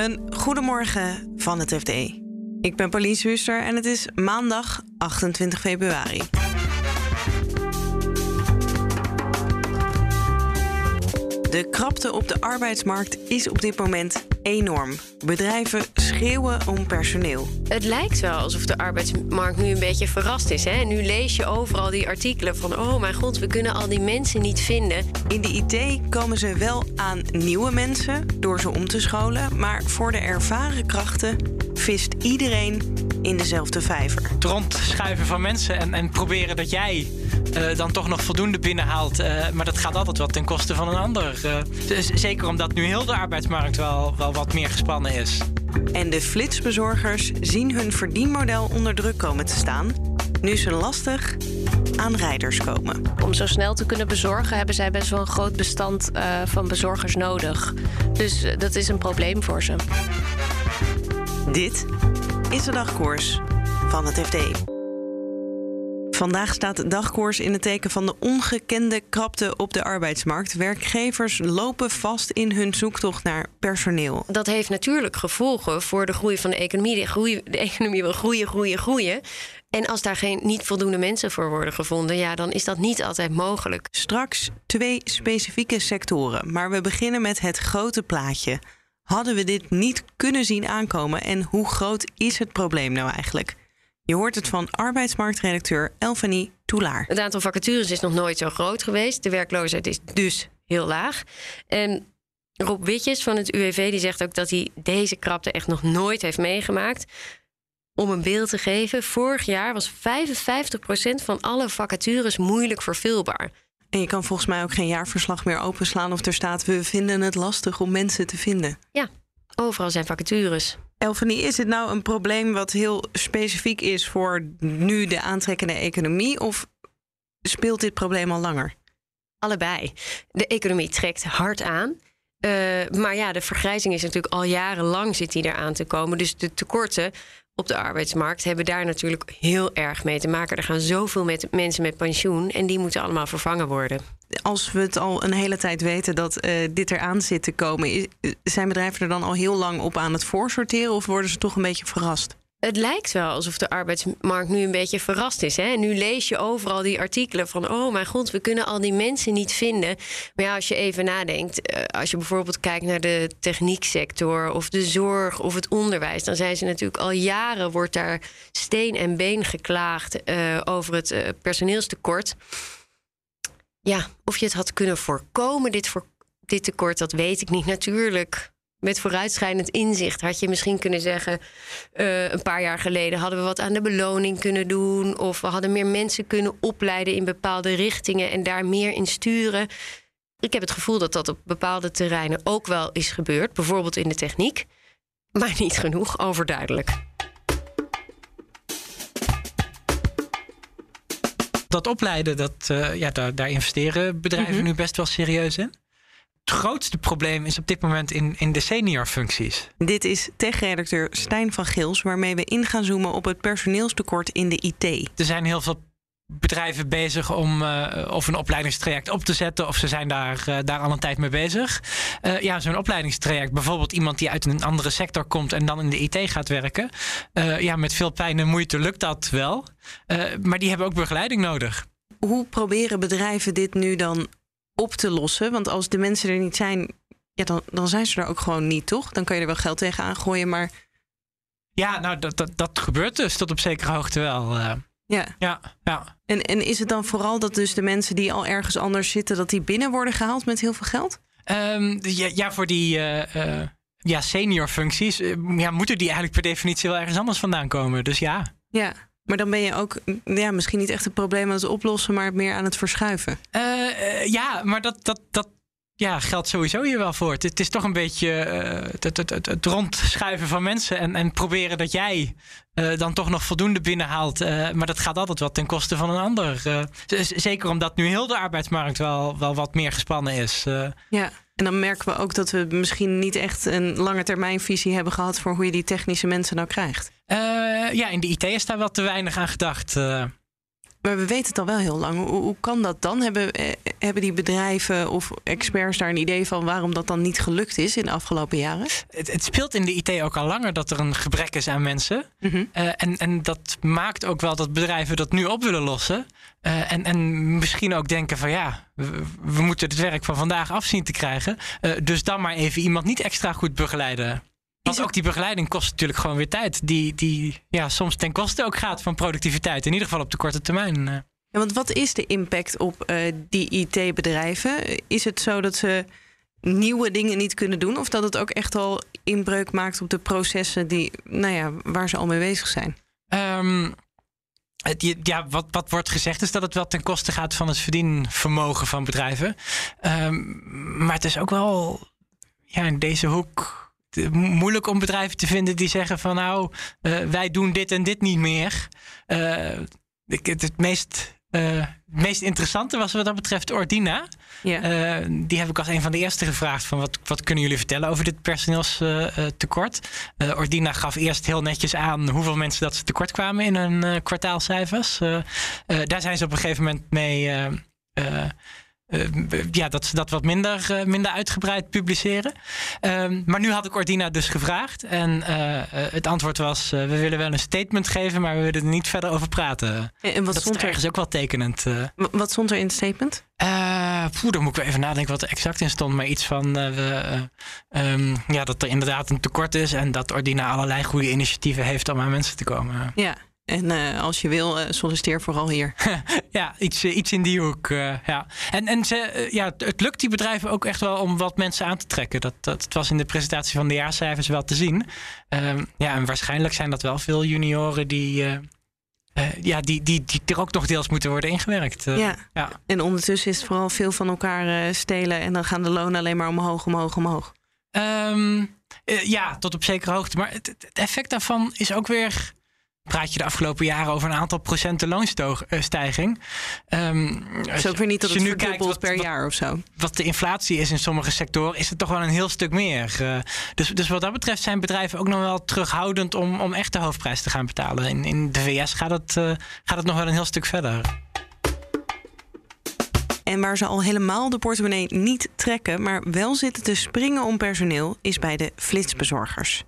Een goedemorgen van het FD. Ik ben Pauline Huster en het is maandag 28 februari. De krapte op de arbeidsmarkt is op dit moment enorm. Bedrijven schreeuwen om personeel. Het lijkt wel alsof de arbeidsmarkt nu een beetje verrast is. Hè? Nu lees je overal die artikelen van... oh mijn god, we kunnen al die mensen niet vinden. In de IT komen ze wel aan nieuwe mensen door ze om te scholen... maar voor de ervaren krachten vist iedereen in dezelfde vijver. Het rondschuiven van mensen en, en proberen dat jij uh, dan toch nog voldoende binnenhaalt. Uh, maar dat gaat altijd wat ten koste van een ander. Uh, dus zeker omdat nu heel de arbeidsmarkt wel, wel wat meer gespannen is. En de flitsbezorgers zien hun verdienmodel onder druk komen te staan. Nu ze lastig aan rijders komen. Om zo snel te kunnen bezorgen hebben zij best wel een groot bestand uh, van bezorgers nodig. Dus uh, dat is een probleem voor ze. Dit is de dagkoers van het FD. Vandaag staat de dagkoers in het teken van de ongekende krapte op de arbeidsmarkt. Werkgevers lopen vast in hun zoektocht naar personeel. Dat heeft natuurlijk gevolgen voor de groei van de economie. De, groei, de economie wil groeien, groeien, groeien. En als daar geen, niet voldoende mensen voor worden gevonden, ja, dan is dat niet altijd mogelijk. Straks twee specifieke sectoren, maar we beginnen met het grote plaatje. Hadden we dit niet kunnen zien aankomen en hoe groot is het probleem nou eigenlijk? Je hoort het van arbeidsmarktredacteur Elfanie Toulaar. Het aantal vacatures is nog nooit zo groot geweest. De werkloosheid is dus heel laag. En Rob Witjes van het UWV die zegt ook dat hij deze krapte echt nog nooit heeft meegemaakt. Om een beeld te geven, vorig jaar was 55% van alle vacatures moeilijk vervulbaar. En je kan volgens mij ook geen jaarverslag meer openslaan of er staat: we vinden het lastig om mensen te vinden. Ja, overal zijn vacatures. Elfanie, is het nou een probleem wat heel specifiek is voor nu de aantrekkende economie? Of speelt dit probleem al langer? Allebei. De economie trekt hard aan. Uh, maar ja, de vergrijzing is natuurlijk al jarenlang zit die eraan te komen. Dus de tekorten op de arbeidsmarkt hebben daar natuurlijk heel erg mee te maken. Er gaan zoveel met mensen met pensioen en die moeten allemaal vervangen worden. Als we het al een hele tijd weten dat uh, dit eraan zit te komen, zijn bedrijven er dan al heel lang op aan het voorsorteren of worden ze toch een beetje verrast? Het lijkt wel alsof de arbeidsmarkt nu een beetje verrast is. Hè? Nu lees je overal die artikelen van: oh mijn god, we kunnen al die mensen niet vinden. Maar ja, als je even nadenkt, uh, als je bijvoorbeeld kijkt naar de technieksector of de zorg of het onderwijs, dan zijn ze natuurlijk al jaren wordt daar steen en been geklaagd uh, over het uh, personeelstekort. Ja, of je het had kunnen voorkomen, dit, voor, dit tekort, dat weet ik niet. Natuurlijk met vooruitschrijdend inzicht had je misschien kunnen zeggen: uh, een paar jaar geleden hadden we wat aan de beloning kunnen doen, of we hadden meer mensen kunnen opleiden in bepaalde richtingen en daar meer in sturen. Ik heb het gevoel dat dat op bepaalde terreinen ook wel is gebeurd, bijvoorbeeld in de techniek, maar niet genoeg overduidelijk. Dat opleiden, dat, uh, ja, daar, daar investeren bedrijven mm -hmm. nu best wel serieus in het grootste probleem is op dit moment in, in de seniorfuncties. Dit is tech-redacteur Stijn van Gils, waarmee we in gaan zoomen op het personeelstekort in de IT. Er zijn heel veel bedrijven bezig om uh, of een opleidingstraject op te zetten, of ze zijn daar, uh, daar al een tijd mee bezig. Uh, ja, zo'n opleidingstraject, bijvoorbeeld iemand die uit een andere sector komt en dan in de IT gaat werken. ja, met veel pijn en moeite lukt dat wel. maar die hebben ook begeleiding nodig. Hoe proberen bedrijven dit nu dan op te lossen. Want als de mensen er niet zijn, ja, dan, dan zijn ze er ook gewoon niet, toch? Dan kan je er wel geld tegen aangooien, maar. Ja, nou, dat, dat, dat gebeurt dus tot op zekere hoogte wel. Uh, ja. ja, ja. En, en is het dan vooral dat dus de mensen die al ergens anders zitten, dat die binnen worden gehaald met heel veel geld? Um, ja, ja, voor die. Uh, uh, ja, senior functies ja, moeten die eigenlijk per definitie wel ergens anders vandaan komen. Dus ja. Ja, maar dan ben je ook ja, misschien niet echt het probleem aan het oplossen, maar meer aan het verschuiven. Uh, uh, ja, maar dat, dat, dat ja, geldt sowieso hier wel voor. Het, het is toch een beetje uh, het, het, het, het, rondschuiven van mensen en, en proberen dat jij dan toch nog voldoende binnenhaalt. maar dat gaat altijd wat ten koste van een ander. zeker omdat nu heel de arbeidsmarkt wel, wel wat meer gespannen is. Ja. En dan merken we ook dat we misschien niet echt een lange termijn visie hebben gehad voor hoe je die technische mensen nou krijgt. Uh, ja, in de IT is daar wel te weinig aan gedacht. Uh, Maar we weten het al wel heel lang. Hoe, hoe kan dat dan? Hebben, eh, hebben die bedrijven of experts daar een idee van waarom dat dan niet gelukt is in de afgelopen jaren? Het, het speelt in de IT ook al langer dat er een gebrek is aan mensen. Mhm. Eh, en, en dat maakt ook wel dat bedrijven dat nu op willen lossen. Eh, en, en misschien ook denken van ja, we, we moeten het werk van vandaag afzien te krijgen. Eh, dus dan maar even iemand niet extra goed begeleiden. Want ook die begeleiding kost natuurlijk gewoon weer tijd. Die, die ja, soms ten koste ook gaat van productiviteit. In ieder geval op de korte termijn. eh. Ja, want wat is de impact op eh, die IT-bedrijven? Is het zo dat ze nieuwe dingen niet kunnen doen? Of dat het ook echt al inbreuk maakt op de processen die, nou ja, waar ze al mee bezig zijn? Ehm, het, ja, wat, wat wordt gezegd is dat het wel ten koste gaat van het verdienvermogen van bedrijven. Ehm, maar het is ook wel ja, in deze hoek moeilijk om bedrijven te vinden die zeggen van nou, eh, wij doen dit en dit niet meer. Eh, ik, het, het meest, eh, het meest interessante was wat dat betreft Ordina. Ja. Die heb ik als een van de eerste gevraagd van wat, wat kunnen jullie vertellen over dit personeelstekort. Ordina gaf eerst heel netjes aan hoeveel mensen dat ze tekort kwamen in hun kwartaalcijfers. Daar zijn ze op een gegeven moment mee. Eh, ja, dat ze dat wat minder, eh, minder uitgebreid publiceren. Ehm, maar nu had ik Ordina dus gevraagd. En eh, het antwoord was: we willen wel een statement geven, maar we willen er niet verder over praten. En en wat dat stond, is er, ergens ook wel tekenend. wat stond er in het statement? Poeh, dan moet ik wel even nadenken wat er exact in stond. Maar iets van eh, we, eh, ehm, ja, dat er inderdaad een tekort is. En dat Ordina allerlei goede initiatieven heeft om aan mensen te komen. Ja. En eh, als je wil, eh, solliciteer vooral hier. ja, iets, eh, iets in die hoek. ja. En, en ze, ja, het- lukt die bedrijven ook echt wel om wat mensen aan te trekken. Dat, dat, het was in de presentatie van de jaarcijfers wel te zien. Ehm, ja, en waarschijnlijk zijn dat wel veel junioren die, ja, die, die, die er ook nog deels moeten worden ingewerkt. ja. ja. En ondertussen is het vooral veel van elkaar stelen. En dan gaan de lonen alleen maar omhoog, omhoog, omhoog. Ehm, eh, ja, tot op zekere hoogte. Maar het, het effect daarvan is ook weer. Praat je de afgelopen jaren over een aantal procenten loonstijging. Ehm, Het als is ook weer niet dat het nu kijkt wat, per wat, jaar of zo. wat de inflatie is in sommige sectoren, is het toch wel een heel stuk meer. Eh, dus, dus wat dat betreft zijn bedrijven ook nog wel terughoudend om, om echt de hoofdprijs te gaan betalen. In, in de VS gaat het, eh, gaat het nog wel een heel stuk verder. En waar ze al helemaal de portemonnee niet trekken, maar wel zitten te springen om personeel, is bij de flitsbezorgers.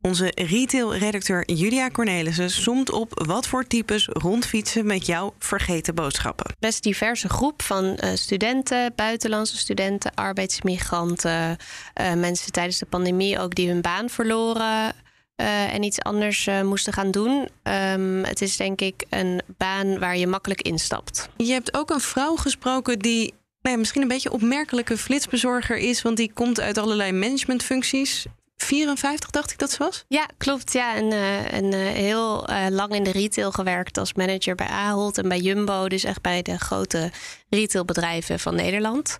Onze retail-redacteur Julia Cornelissen somt op wat voor types rondfietsen met jouw vergeten boodschappen. best diverse groep van eh, studenten, buitenlandse studenten, arbeidsmigranten, eh, mensen tijdens de pandemie ook die hun baan verloren eh, en iets anders eh, moesten gaan doen. Ehm, het is denk ik een baan waar je makkelijk instapt. Je hebt ook een vrouw gesproken die nou ja, misschien een beetje opmerkelijke flitsbezorger is, want die komt uit allerlei managementfuncties. 54 dacht ik dat ze was. Ja, klopt. Ja, en, eh, heel eh, lang in de retail gewerkt als manager bij Ahold en bij Jumbo. Dus echt bij de grote retailbedrijven van Nederland.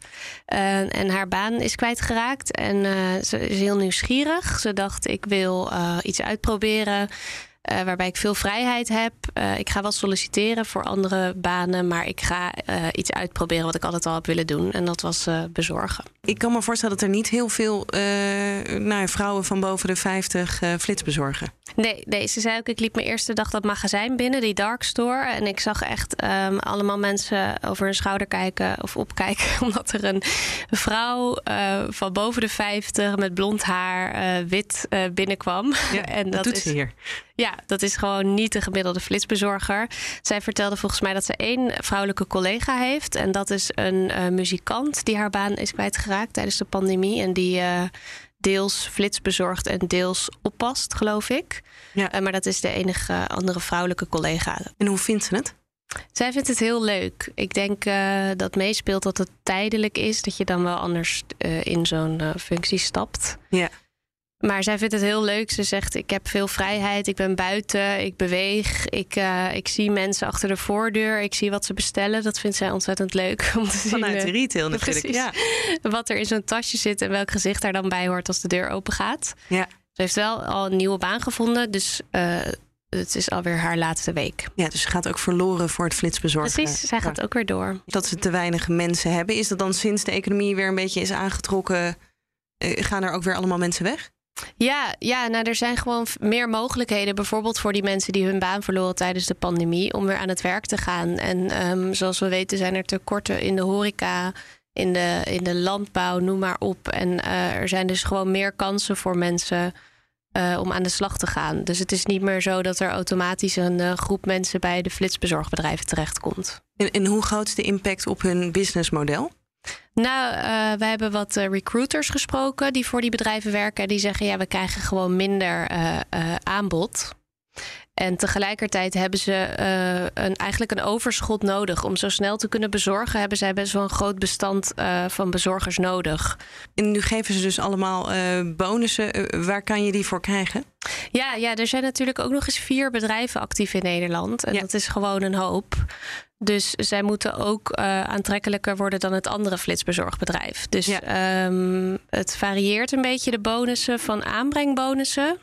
En haar baan is kwijtgeraakt en ze is heel nieuwsgierig. Ze dacht, ik wil iets uitproberen. Eh, waarbij ik veel vrijheid heb. Eh, ik ga wel solliciteren voor andere banen, maar ik ga eh, iets uitproberen wat ik altijd al heb willen doen. En dat was bezorgen. Ik kan me voorstellen dat er niet heel veel vrouwen van boven de 50 eh, flits bezorgen. Nee, nee, ze zei ook, ik liep mijn eerste dag dat magazijn binnen, die dark store. En ik zag echt ehm, allemaal mensen over hun schouder kijken of opkijken. Omdat er een vrouw eh, van boven de 50 met blond haar, eh, wit eh, binnenkwam. Ja, en dat dat doet is, ze hier. ja, dat is gewoon niet de gemiddelde flitsbezorger. Zij vertelde volgens mij dat ze één vrouwelijke collega heeft. En dat is een muzikant die haar baan is kwijtgeraakt tijdens de pandemie. En die deels flits bezorgt en deels oppast, geloof ik. Ja. Eh, maar dat is de enige andere vrouwelijke collega. En hoe vindt ze het? Zij vindt het heel leuk. Ik denk eh, dat meespeelt dat het tijdelijk is. Dat je dan wel anders eh, in zo'n functie stapt. Ja. Maar zij vindt het heel leuk. Ze zegt: Ik heb veel vrijheid. Ik ben buiten. Ik beweeg. Ik, eh, ik zie mensen achter de voordeur. Ik zie wat ze bestellen. Dat vindt zij ontzettend leuk om te zien. Vanuit eh, de retail natuurlijk. precies. Ja. wat er in zo'n tasje zit en welk gezicht daar dan bij hoort als de deur open gaat. Ja. Ze heeft wel al een nieuwe baan gevonden. Dus eh, het is alweer haar laatste week. ja, dus ze gaat ook verloren voor het flitsbezorgen. Precies. Zij gaat ook weer door. Dat ze te weinig mensen hebben. Is dat dan sinds de economie weer een beetje is aangetrokken... eh, gaan er ook weer allemaal mensen weg? Ja, ja nou, er zijn gewoon meer mogelijkheden. Bijvoorbeeld voor die mensen die hun baan verloren tijdens de pandemie. om weer aan het werk te gaan. En ehm, zoals we weten zijn er tekorten in de horeca. In de, in de landbouw, noem maar op. En uh, er zijn dus gewoon meer kansen voor mensen uh, om aan de slag te gaan. Dus het is niet meer zo dat er automatisch een uh, groep mensen bij de flitsbezorgbedrijven terechtkomt. En, en hoe groot is de impact op hun businessmodel? Nou, uh, wij hebben wat recruiters gesproken die voor die bedrijven werken. En die zeggen ja, we krijgen gewoon minder aanbod. En tegelijkertijd hebben ze uh, een, eigenlijk een overschot nodig. Om zo snel te kunnen bezorgen, hebben zij best wel een groot bestand uh, van bezorgers nodig. En nu geven ze dus allemaal uh, bonussen. waar kan je die voor krijgen? Ja, ja, er zijn natuurlijk ook nog eens vier bedrijven actief in Nederland. En ja. dat is gewoon een hoop. Dus zij moeten ook aantrekkelijker worden dan het andere flitsbezorgbedrijf. Dus ja. um, het varieert een beetje de bonussen van aanbrengbonussen.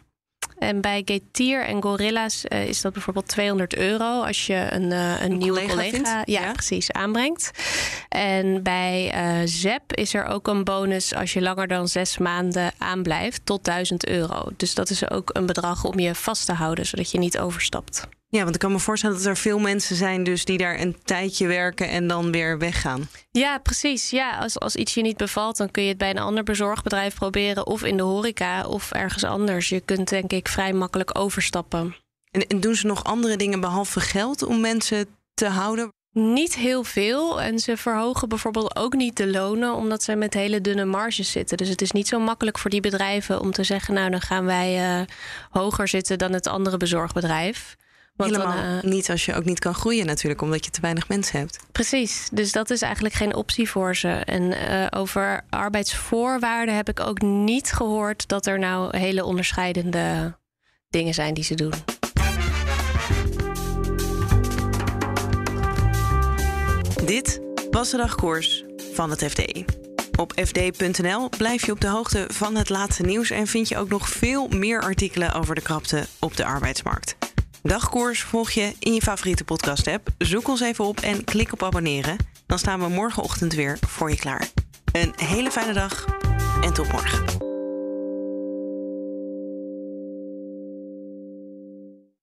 En bij Getir en Gorilla's uh, is dat bijvoorbeeld 200 euro als je een, uh, een, een nieuwe collega, collega ja, ja, precies aanbrengt. En bij uh, ZEP is er ook een bonus als je langer dan zes maanden aanblijft tot 1000 euro. Dus dat is ook een bedrag om je vast te houden, zodat je niet overstapt. Ja, want ik kan me voorstellen dat er veel mensen zijn dus die daar een tijdje werken en dan weer weggaan. Ja, precies. Ja, als, als iets je niet bevalt, dan kun je het bij een ander bezorgbedrijf proberen. Of in de horeca of ergens anders. Je kunt denk ik vrij makkelijk overstappen. En, en doen ze nog andere dingen behalve geld om mensen te houden? Niet heel veel. En ze verhogen bijvoorbeeld ook niet de lonen, omdat ze met hele dunne marges zitten. Dus het is niet zo makkelijk voor die bedrijven om te zeggen: Nou, dan gaan wij uh, hoger zitten dan het andere bezorgbedrijf. Want Helemaal dan, uh, niet als je ook niet kan groeien natuurlijk, omdat je te weinig mensen hebt. Precies, dus dat is eigenlijk geen optie voor ze. En uh, over arbeidsvoorwaarden heb ik ook niet gehoord dat er nou hele onderscheidende dingen zijn die ze doen. Dit was de dagkoers van het FD. Op fd.nl blijf je op de hoogte van het laatste nieuws en vind je ook nog veel meer artikelen over de krapte op de arbeidsmarkt. Dagkoers volg je in je favoriete podcast-app. Zoek ons even op en klik op abonneren. Dan staan we morgenochtend weer voor je klaar. Een hele fijne dag en tot morgen.